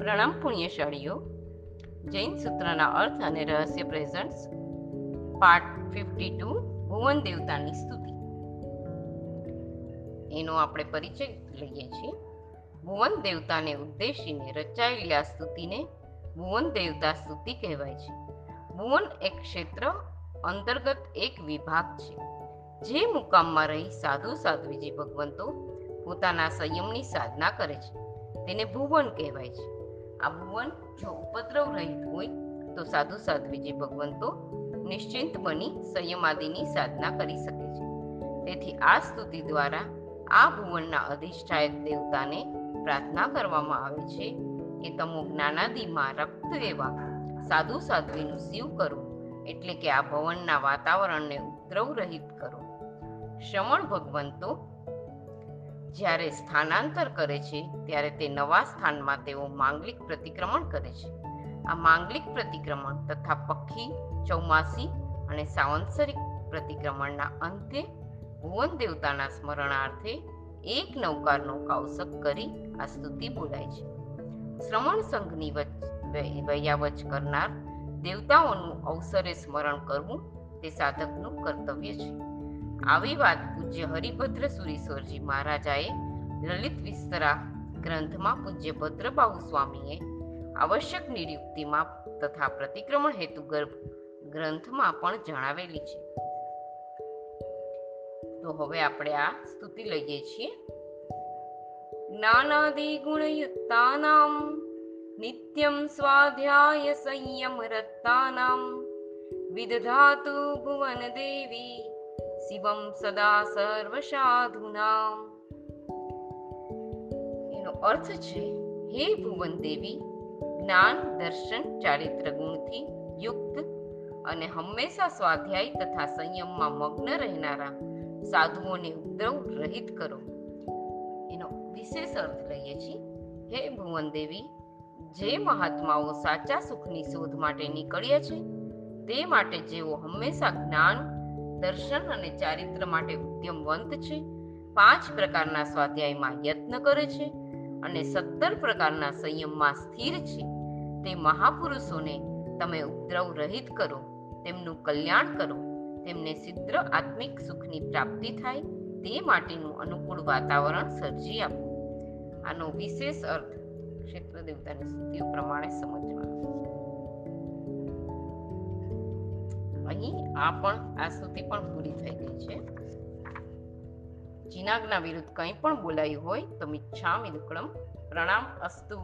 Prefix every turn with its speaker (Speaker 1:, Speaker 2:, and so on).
Speaker 1: પ્રણામ પુણ્યશાળીઓ. જૈન સૂત્રના અર્થ અને રહસ્ય પ્રેઝન્ટ્સ પાર્ટ ફિફ્ટી ટુ ભુવન દેવતાની સ્તુતિ. એનો આપણે પરિચય લઈએ છીએ. ભુવન દેવતાને ઉદ્દેશીને રચાયેલી આ સ્તુતિને ભુવન દેવતા સ્તુતિ કહેવાય છે. ભુવન એક ક્ષેત્ર અંતર્ગત એક વિભાગ છે. જે મુકામમાં રહી સાધુ સાધ્વીજી ભગવંતો પોતાના સંયમની સાધના કરે છે. તેને ભુવન કહેવાય છે. આ ભુવન જો ઉપદ્રવ રહિત હોય, તો સાધુ સાધ્વીજી ભગવંતો નિશ્ચિંત બની સંયમાદિની સાધના કરી શકે છે. તેથી આ સ્તુતિ દ્વારા આ ભુવનના અધિષ્ઠાયક દેવતાને પ્રાર્થના કરવામાં આવે છે કે તમો જ્ઞાનાદિમાં રક્ત એવા સાધુ સાધ્વીનું શિવ કરો, એટલે કે આ ભવનના વાતાવરણને ઉપદ્રવ રહિત કરો. શ્રવણ ભગવંતો જ્યારે સ્થાનાંતર કરે છે, ત્યારે તે નવા સ્થાનમાં તેઓ માંગલિક પ્રતિક્રમણ કરે છે. આ માંગલિક પ્રતિક્રમણ તથા પક્ષી, ચૌમાસી અને સાવંસરિક પ્રતિક્રમણના અંતે ભુવન દેવતાના સ્મરણાર્થે એક નૌકારનો કાવસક કરી આ સ્તુતિ બોલાય છે. શ્રમણ સંઘની વચ વયાવચ કરનાર દેવતાઓનું અવસરે સ્મરણ કરવું તે સાધકનું કર્તવ્ય છે. આવી વાત પૂજ્ય હરિભદ્ર સુરીશ્વરજી મહારાજાએ લલિત વિસ્તરા ગ્રંથમાં પૂજ્ય ભદ્રબાહુ સ્વામીએ આવશ્યક નિયુક્તિમાં તથા પ્રતિક્રમણ હેતુ ગર્ભ ગ્રંથમાં પણ જણાવેલી છે. તો હવે આપણે આ સ્તુતિ લઈએ છીએ. જ્ઞાનાદિ ગુણયુક્તાનામ, નિત્યમ સ્વાધ્યાય સંયમ રત્તાનામ વિદધાતુ ભુવન દેવી શિવમ સદા સર્વ સાધુનામ એનો અર્થ છે, હે ભુવન દેવી, જ્ઞાન, દર્શન, ચારિત્ર ગુણથી યુક્ત અને હંમેશા સ્વાધ્યાય તથા સંયમમાં મગ્ન રહેનારા સાધુઓને ઉપદ્રવ રહિત કરો. એનો વિશેષ અર્થ લઈએ છીએ, હે ભુવન દેવી, જે મહાત્માઓ સાચા સુખની શોધ માટે નીકળ્યા છે, તે માટે જેઓ હંમેશા જ્ઞાન દર્શન અને ચારિત્ર માટે ઉદ્યમવંત છે. પાંચ પ્રકારના સ્વાધ્યાયમાં યત્ન કરે છે અને સત્તર પ્રકારના સંયમમાં સ્થિર છે. તે મહાપુરુષોને તમે ઉપદ્રવ રહિત કરો, તેમનું કલ્યાણ કરો, તેમને સિદ્ધ આત્મિક સુખની પ્રાપ્તિ થાય, તે માટેનું અનુકૂળ વાતાવરણ સર્જી આપો. આનો વિશેષ અર્થ ક્ષેત્ર દેવતાની સ્તુતિઓ પ્રમાણે સમજવાનો અહીં આ પણ, આ સ્તુતિ પણ પૂરી થઈ ગઈ છે. જીનાગના વિરુદ્ધ કંઈ પણ બોલાયું હોય તો મિચ્છામિ દુક્કડમ પ્રણામ અસ્તુ.